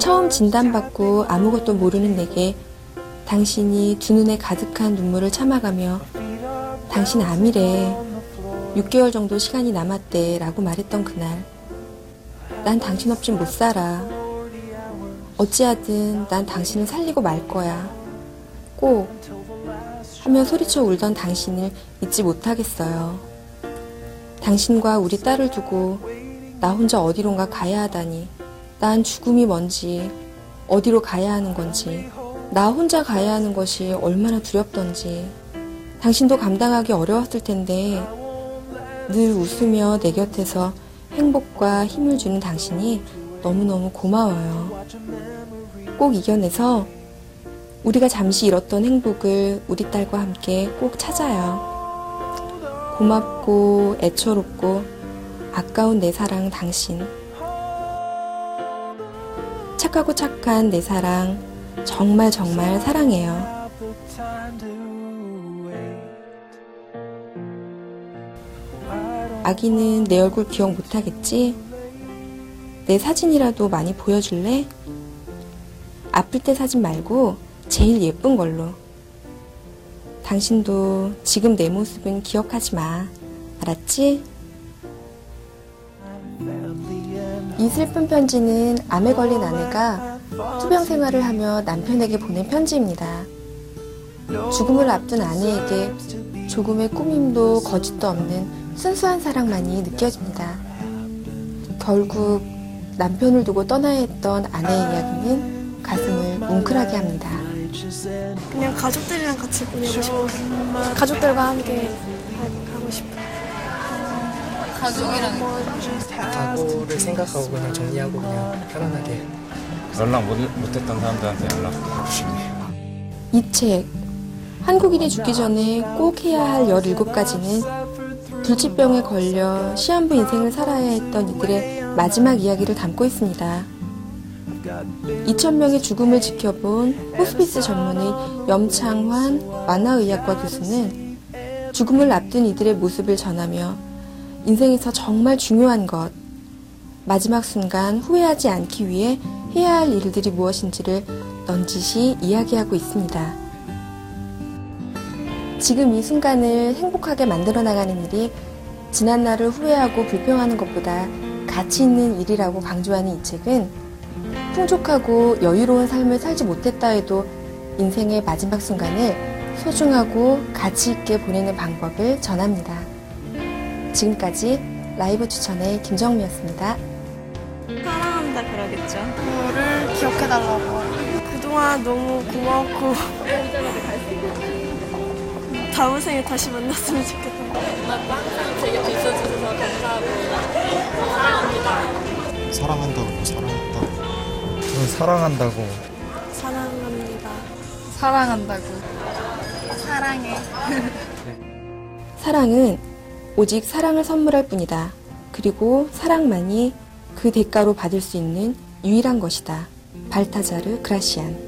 처음 진단받고 아무것도 모르는 내게 당신이 두 눈에 가득한 눈물을 참아가며 당신 암이래. 6개월 정도 시간이 남았대. 라고 말했던 그날. 난 당신 없인 못 살아. 어찌하든 난 당신을 살리고 말 거야. 꼭. 하며 소리쳐 울던 당신을 잊지 못하겠어요. 당신과 우리 딸을 두고 나 혼자 어디론가 가야 하다니. 난 죽음이 뭔지, 어디로 가야 하는 건지, 나 혼자 가야 하는 것이 얼마나 두렵던지. 당신도 감당하기 어려웠을 텐데, 늘 웃으며 내 곁에서 행복과 힘을 주는 당신이 너무너무 고마워요. 꼭 이겨내서 우리가 잠시 잃었던 행복을 우리 딸과 함께 꼭 찾아요. 고맙고 애처롭고 아까운 내 사랑 당신. 착하고 착한 내 사랑 정말 정말 사랑해요. 아기는 내 얼굴 기억 못하겠지? 내 사진이라도 많이 보여줄래? 아플 때 사진 말고 제일 예쁜 걸로. 당신도 지금 내 모습은 기억하지 마. 알았지? 이 슬픈 편지는 암에 걸린 아내가 투병 생활을 하며 남편에게 보낸 편지입니다. 죽음을 앞둔 아내에게 조금의 꾸밈도 거짓도 없는 순수한 사랑만이 느껴집니다. 결국 남편을 두고 떠나야 했던 아내의 이야기는 가슴을 뭉클하게 합니다. 그냥 가족들이랑 같이 보내고 싶어요. 가족들과 함께 하고 싶어요. 과거를 생각하고 그냥 정리하고 그냥 편안하게 연락 못, 못했던 사람들한테 연락하고 싶네요. 이 책, 한국인이 죽기 전에 꼭 해야 할 17가지는 불치병에 걸려 시한부 인생을 살아야 했던 이들의 마지막 이야기를 담고 있습니다. 2,000명의 죽음을 지켜본 호스피스 전문의 염창환 만화의학과 교수는 죽음을 앞둔 이들의 모습을 전하며 인생에서 정말 중요한 것, 마지막 순간 후회하지 않기 위해 해야 할 일들이 무엇인지를 넌지시 이야기하고 있습니다. 지금 이 순간을 행복하게 만들어 나가는 일이 지난 날을 후회하고 불평하는 것보다 가치 있는 일이라고 강조하는 이 책은 풍족하고 여유로운 삶을 살지 못했다 해도 인생의 마지막 순간을 소중하고 가치 있게 보내는 방법을 전합니다. 지금까지 라이브 추천의 김정미였습니다. 사랑한다 그러겠죠. 그거를 기억해달라고. 그동안 너무 고마웠고 다음 생에 다시 만났으면 좋겠다. 사랑한다고 사랑한다고 저는 사랑한다고 사랑합니다. 사랑한다고. 사랑해. 사랑은 오직 사랑을 선물할 뿐이다. 그리고 사랑만이 그 대가로 받을 수 있는 유일한 것이다. 발타자르 그라시안.